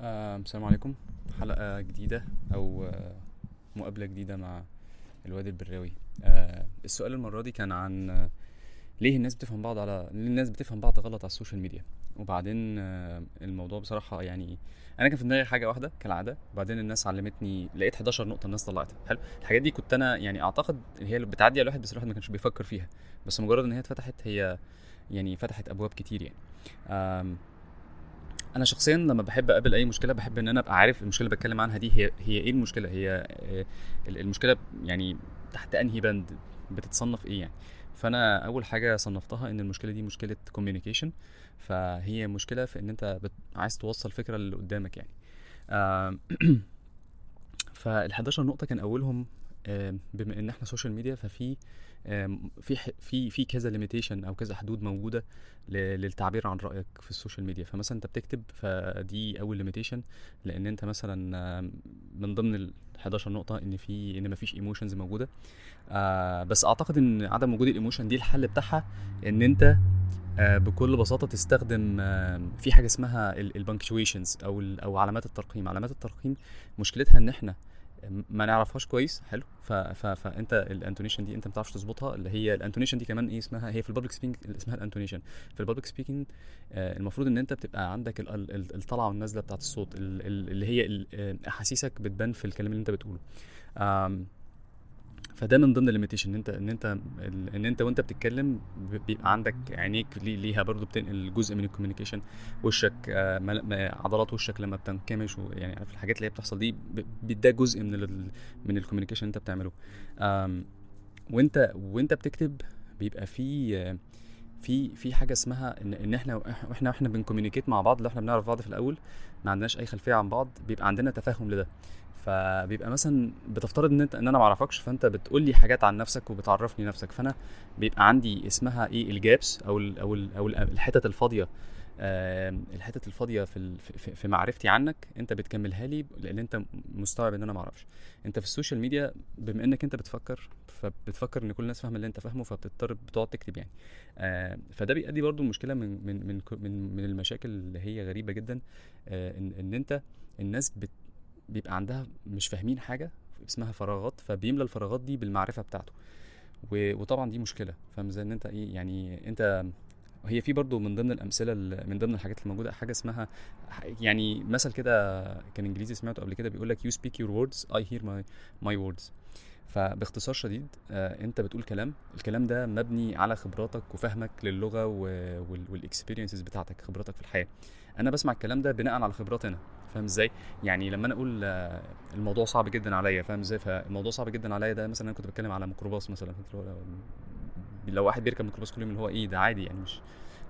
آه، السلام عليكم. حلقة جديدة أو آه، مقابلة جديدة مع الواد البراوي. آه، السؤال المرة دي كان عن آه، ليه الناس بتفهم بعض على ليه الناس بتفهم بعض غلط على ال social media؟ وبعدين آه، الموضوع بصراحة يعني أنا كان في دماغي حاجة واحدة كالعادة وبعدين الناس علمتني لقيت 11 نقطة الناس طلعتها. حلو. الحاجات دي كنت أنا يعني أعتقد هي اللي بتعدي على الواحد بس الواحد ما كانش بيفكر فيها. بس مجرد إن هي اتفتحت هي يعني فتحت أبواب كتير يعني. أنا شخصيا لما بحب أقابل أي مشكلة بحب إن أنا أبقى عارف المشكلة اللي بتكلم عنها دي هي هي إيه المشكلة؟ هي آه، المشكلة يعني تحت أنهي بند؟ بتتصنف إيه يعني؟ فأنا أول حاجة صنفتها إن المشكلة دي مشكلة كوميونيكيشن فهي مشكلة في إن أنت. عايز توصل فكرة اللي قدامك يعني. آم، فال 11 نقطة كان أولهم بما إن إحنا social media ففي في في في كذا limitation أو كذا حدود موجودة للتعبير عن رأيك في ال social media فمثلا أنت بتكتب فدي أول limitation لأن أنت مثلا من ضمن ال 11 نقطة إن في إن مفيش emotions موجودة. آه بس أعتقد إن عدم وجود ال emotion دي الحل بتاعها إن أنت آه بكل بساطة تستخدم في حاجة اسمها ال punctuations أو أو علامات الترقيم. علامات الترقيم مشكلتها إن إحنا ما نعرفهاش كويس حلو. ف... ف... فانت ال intonation دي انت ما بتعرفش تظبطها اللي هي ال intonation دي كمان إيه اسمها هي في ال public speaking اسمها ال intonation. في ال public speaking المفروض ان انت بتبقى عندك ال- ال- ال- الطلعة والنازله بتاعت الصوت ال- ال- اللي هي ال- آه، أحاسيسك بتبان في الكلام اللي انت بتقوله. فده من ضمن ال limitation إن أنت إن أنت إن أنت وأنت بتتكلم بيبقى عندك عينيك لي- ليها برضو بتنقل جزء من ال communication. وشك آه، عضلات وشك لما بتنكمش يعني عارف الحاجات اللي هي بتحصل دي ده جزء من ال من ال communication اللي أنت بتعمله. وأنت وأنت بتكتب بيبقى في في في حاجة اسمها إن إن إحنا وإحنا وإحنا بن communicate مع بعض لو إحنا بنعرف بعض في الأول. ما عندناش أي خلفية عن بعض بيبقى عندنا تفاهم لده. فبيبقى مثلا بتفترض إن أنت إن أنا ما أعرفكش فأنت بتقول لي حاجات عن نفسك وبتعرفني نفسك. فأنا بيبقى عندي اسمها إيه ال gaps أو ال أو ال أو ال- الحتت الفاضية. آم، الحتت الفاضية في في- في معرفتي عنك أنت بتكملها لي لأن أنت مستوعب إن أنا ما أعرفش. أنت في ال social media بما إنك أنت بتفكر فبتفكر إن كل الناس فاهمة اللي أنت فاهمه فبتضطر بتقعد تكتب يعني. آه، فده بيؤدي برضو المشكلة من من من من, المشاكل اللي هي غريبة جدا. آه، ان إن أنت الناس بت بيبقى عندها مش فاهمين حاجة اسمها فراغات فبيملى الفراغات دي بالمعرفة بتاعته. وطبعا دي مشكلة. فاهم إزاي؟ إن أنت إيه يعني أنت هي في برضو من ضمن الأمثلة ال- من ضمن الحاجات اللي موجودة حاجة اسمها يعني مثل كده كان إنجليزي سمعته قبل كده بيقول لك you speak your words I hear my my words. فباختصار شديد آه، انت بتقول كلام الكلام ده مبني على خبراتك وفهمك للغة والاكسبيرينسز بتاعتك خبراتك في الحياة. أنا بسمع الكلام ده بناء على خبراتي أنا فاهم إزاي؟ يعني لما أنا أقول آه، الموضوع صعب جدا عليا فاهم إزاي؟ فالموضوع صعب جدا عليا ده مثلا أنا كنت بتكلم على ميكروباص مثلا لو واحد بيركب ميكروباص كل يوم اللي هو إيه ده عادي يعني مش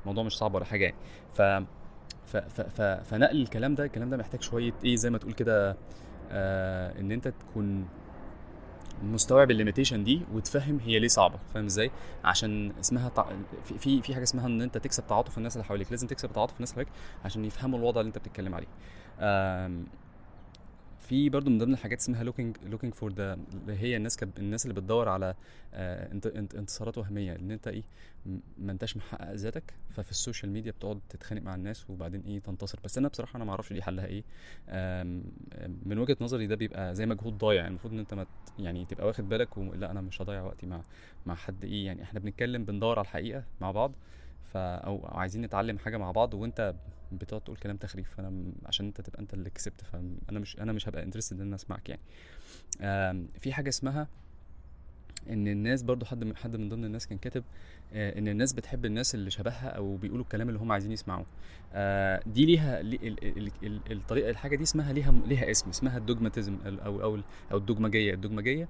الموضوع مش صعب ولا حاجة يعني. ف ف ف ف فنقل الكلام ده الكلام ده محتاج شوية إيه زي ما تقول كده آه إن أنت تكون مستوعب ال limitation دي وتفهم هي ليه صعبة فاهم إزاي؟ عشان اسمها تع... في في حاجة اسمها إن أنت تكسب تعاطف الناس اللي حواليك لازم تكسب تعاطف الناس اللي حواليك عشان يفهموا الوضع اللي أنت بتتكلم عليه. آم، في برضو من ضمن الحاجات اسمها looking looking for the اللي هي الناس كب... الناس اللي بتدور على آه، انت... انت... انتصارات وهمية إن انت إيه ما أنتش محقق ذاتك ففي ال social media بتقعد تتخانق مع الناس وبعدين إيه تنتصر. بس أنا بصراحة أنا ما أعرفش دي حلها إيه. من وجهة نظري ده بيبقى زي مجهود ضايع. يعني المفروض إن أنت ما يعني تبقى واخد بالك و... لا أنا مش هضيع وقتي مع مع حد إيه. يعني إحنا بنتكلم بندور على الحقيقة مع بعض. أو عايزين نتعلم حاجة مع بعض وأنت بتقعد تقول كلام تخريف فأنا عشان أنت تبقى أنت اللي كسبت فأنا مش أنا مش هبقى انترستد إن أنا أسمعك يعني. في حاجة اسمها إن الناس برضو حد من حد من ضمن الناس كان كاتب آه، إن الناس بتحب الناس اللي شبهها أو بيقولوا الكلام اللي هم عايزين يسمعوه. آه، دي ليها لي- ال- ال- ال- الطريقة الحاجة دي اسمها ليها ليها اسم اسمها الدوجماتيزم أو أو أو الدوجماجية. الدوجماجية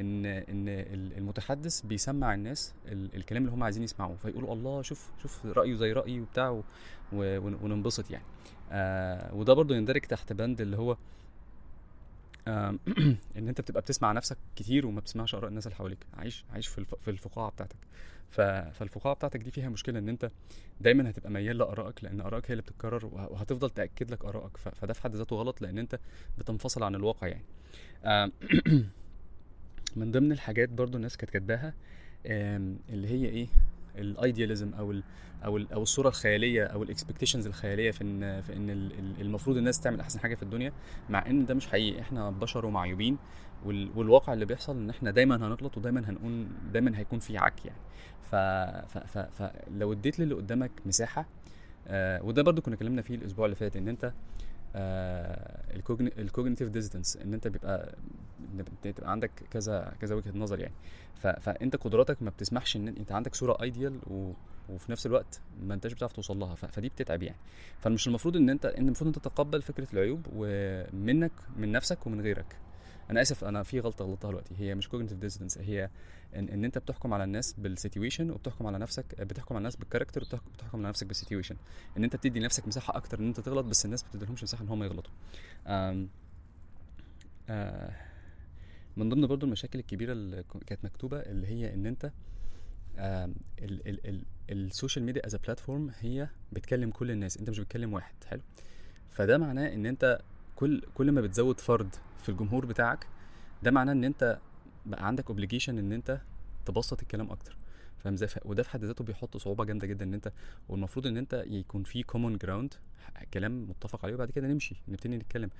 إن إن ال- المتحدث بيسمع الناس ال- الكلام اللي هم عايزين يسمعوه فيقولوا الله شوف شوف رأيه زي رايي وبتاع وننبسط يعني آه وده برضو يندرج تحت بند اللي هو آم، إن أنت بتبقى بتسمع نفسك كتير وما بتسمعش آراء الناس اللي حواليك عايش عايش في الف... في الفقاعة بتاعتك. فالفقاعة بتاعتك دي فيها مشكلة إن أنت دايما هتبقى ميال لآرائك لأن آرائك هي اللي بتتكرر وه- وهتفضل تأكد لك آرائك. فده في حد ذاته غلط لأن أنت بتنفصل عن الواقع يعني آم، من ضمن الحاجات برضو الناس كانت كاتباها اللي هي إيه؟ ال idealism أو ال أو ال أو الصورة الخيالية أو ال expectations الخيالية في إن في إن ال- ال- المفروض الناس تعمل أحسن حاجة في الدنيا مع إن ده مش حقيقي. إحنا بشر ومعيوبين وال- والواقع اللي بيحصل إن إحنا دايما هنغلط ودايما هنكون دايما هيكون في عك يعني. ف... فلو اديت للي قدامك مساحة آه وده برضو كنا اتكلمنا فيه الأسبوع اللي فات إن أنت ال cognitive dissonance إن أنت بيبقى إن بتبقى عندك كذا كذا وجهة نظر يعني. ف... فأنت قدراتك ما بتسمحش إن أنت عندك صورة ideal و... وفي نفس الوقت ما أنتش بتعرف توصل لها. ف... فدي بتتعب يعني. فمش المفروض إن أنت إن المفروض أنت تتقبل فكرة العيوب ومنك من نفسك ومن غيرك. أنا آسف أنا في غلطة غلطتها دلوقتي. هي مش cognitive dissonance هي ان, إن أنت بتحكم على الناس بال situation وبتحكم على نفسك بتحكم على الناس بال character وبتحكم على نفسك بال situation إن أنت بتدي نفسك مساحة أكتر إن أنت تغلط بس الناس ما بتديلهمش مساحة إن هم يغلطوا. آم آه من ضمن برضو المشاكل الكبيرة اللي كانت مكتوبة اللي هي إن أنت ال social media as platform هي بتكلم كل الناس أنت مش بتكلم واحد حلو؟ فده معناه إن أنت كل كل ما بتزود فرد في الجمهور بتاعك ده معناه إن أنت بقى عندك obligation إن أنت تبسط الكلام أكتر. فاهم إزاي؟ وده في حد ذاته بيحط صعوبة جامدة جدا إن أنت والمفروض إن أنت يكون في common ground كلام متفق عليه وبعد كده نمشي نبتدي نتكلم.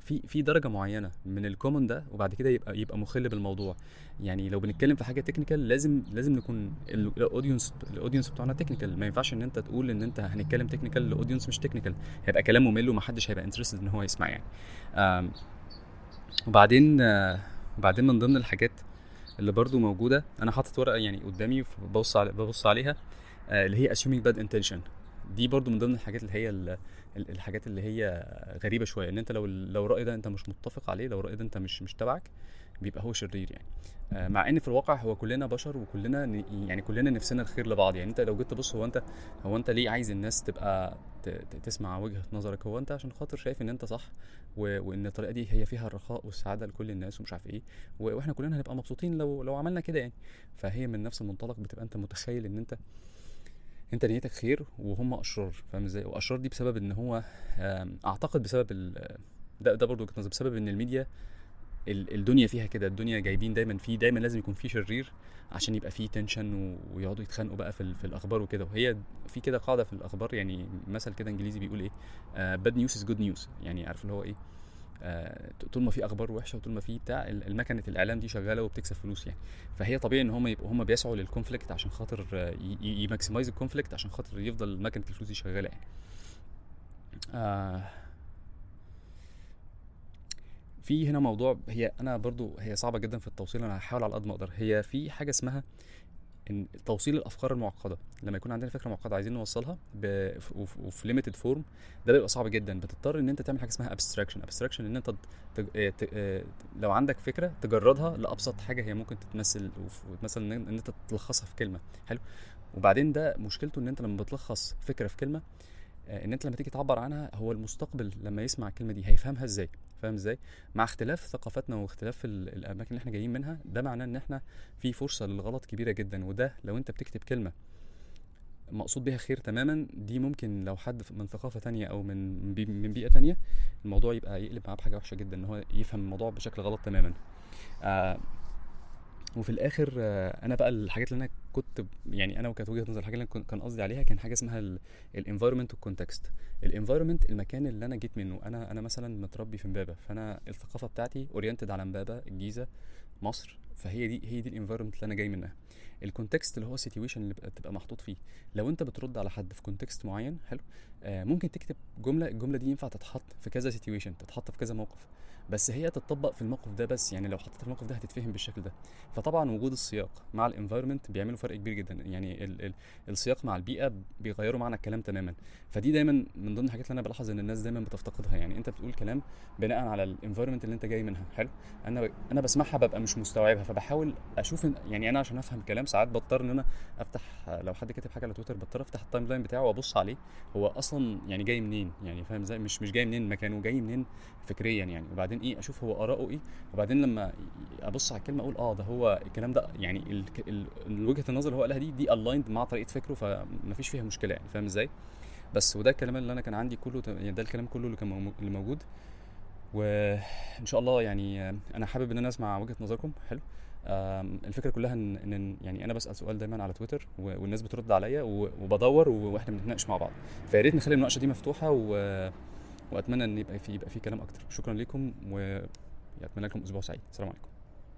في في درجة معينة من ال common ده وبعد كده يبقى يبقى مخل بالموضوع. يعني لو بنتكلم في حاجة technical لازم لازم نكون ال audience ال audience بتاعنا technical ما ينفعش إن أنت تقول إن أنت هنتكلم technical ل audience مش technical هيبقى كلام ممل ومحدش هيبقى interested إن هو يسمع يعني. وبعدين وبعدين من ضمن الحاجات اللي برضو موجودة. أنا حاطط ورقة يعني قدامي ببص على ببص عليها اللي هي assuming bad intention. دي برضو من ضمن الحاجات اللي هي الحاجات اللي هي غريبة شوية إن أنت لو لو الراي ده أنت مش متفق عليه لو الراي ده أنت مش مش تبعك بيبقى هو شرير يعني. مع إن في الواقع هو كلنا بشر وكلنا يعني كلنا نفسنا الخير لبعض. يعني أنت لو جيت تبص هو أنت هو أنت ليه عايز الناس تبقى تسمع وجهة نظرك؟ هو أنت عشان خاطر شايف إن أنت صح وإن الطريقة دي هي فيها الرخاء والسعادة لكل الناس ومش عارف إيه وإحنا كلنا هنبقى مبسوطين لو لو عملنا كده يعني. فهي من نفس المنطلق بتبقى أنت متخيل إن أنت انت نيتك خير وهم أشرار فاهم إزاي؟ وأشرار دي بسبب إن هو أعتقد بسبب ده ده برضه وجهة بسبب إن الميديا الدنيا فيها كده الدنيا جايبين دايما في دايما لازم يكون في شرير عشان يبقى في tension ويقعدوا يتخانقوا بقى في, في الأخبار وكده. وهي في كده قاعدة في الأخبار يعني مثل كده إنجليزي بيقول إيه bad news is good news يعني عارف اللي هو إيه؟ طول ما في أخبار وحشة وطول ما في بتاع المكنة الإعلام دي شغالة وبتكسب فلوس يعني. فهي طبيعي إن هم يبقوا هم بيسعوا لل conflict عشان خاطر ي maximize ال conflict عشان خاطر يفضل مكنة الفلوس دي شغالة يعني. آه في هنا موضوع هي أنا برضو هي صعبة جدا في التوصيل أنا هحاول على قد ما أقدر. هي في حاجة اسمها إن توصيل الأفكار المعقدة لما يكون عندنا فكرة معقدة عايزين نوصلها. وفي limited form ده بيبقى صعب جدا. بتضطر إن أنت تعمل حاجة اسمها abstraction abstraction إن أنت تج... ت... لو عندك فكرة تجردها لأبسط حاجة هي ممكن تتمثل مثلا أن أنت تلخصها في كلمة. حلو. وبعدين ده مشكلته إن أنت لما بتلخص فكرة في كلمة إن أنت لما تيجي تعبر عنها هو المستقبل لما يسمع الكلمة دي هيفهمها إزاي؟ فاهم إزاي؟ مع اختلاف ثقافتنا واختلاف الأماكن اللي إحنا جايين منها ده معناه إن إحنا في فرصة للغلط كبيرة جدا وده لو أنت بتكتب كلمة مقصود بيها خير تماما دي ممكن لو حد من ثقافة تانية أو من من بيئة تانية الموضوع يبقى يقلب معاه بحاجة وحشة جدا إن هو يفهم الموضوع بشكل غلط تماما. آه وفي الآخر أنا بقى الحاجات اللي أنا كنت يعني أنا وكانت وجهة نظر الحاجة اللي كان قصدي عليها كان حاجة اسمها ال environment وال context ال environment المكان اللي أنا جيت منه. أنا أنا مثلا متربي في امبابة. فأنا الثقافة بتاعتي oriented على امبابة الجيزة مصر فهي دي هي دي ال environment اللي أنا جاي منها. ال context اللي هو ال situation اللي بتبقى محطوط فيه. لو أنت بترد على حد في context معين حلو آه ممكن تكتب جملة الجملة دي ينفع تتحط في كذا situation تتحط في كذا موقف. بس هي تتطبق في الموقف ده بس يعني لو حطيت الموقف ده هتتفهم بالشكل ده. فطبعا وجود السياق مع ال environment بيعملوا فرق كبير جدا. يعني ال ال السياق مع البيئة بيغيروا معنى الكلام تماما. فدي دايما من ضمن الحاجات اللي أنا بلاحظ إن الناس دايما بتفتقدها. يعني أنت بتقول كلام بناء على ال environment اللي أنت جاي منها. حلو أنا. أنا بسمعها ببقى مش مستوعبها. فبحاول أشوف يعني أنا عشان أفهم كلام ساعات بضطر إن أنا أفتح لو حد كاتب حاجة على تويتر بضطر أفتح ال timeline بتاعه وأبص عليه. هو أصلا يعني جاي منين؟ يعني فاهم إزاي؟ مش مش جاي منين مكانه جاي منين فكريا يعني. وبعدين إيه أشوف هو اراءه إيه. وبعدين لما أبص على الكلمة أقول آه ده هو الكلام ده يعني. وجهة النظر اللي هو قالها دي دي aligned مع طريقة فكره فمفيش فيها مشكلة يعني. فاهم إزاي؟ بس وده الكلام اللي أنا كان عندي كله يعني ده الكلام كله اللي كان اللي موجود. وإن شاء الله يعني أنا حابب إن أنا أسمع وجهة نظركم. حلو. الفكرة كلها إن إن يعني أنا بسأل سؤال دايما على تويتر والناس بترد عليا وبدور وإحنا بنتناقش مع بعض. فيا ريت نخلي المناقشة دي مفتوحة و... وأتمنى إن يبقى في يبقى في كلام أكتر. شكرا لكم وأتمنى لكم أسبوع سعيد. السلام عليكم.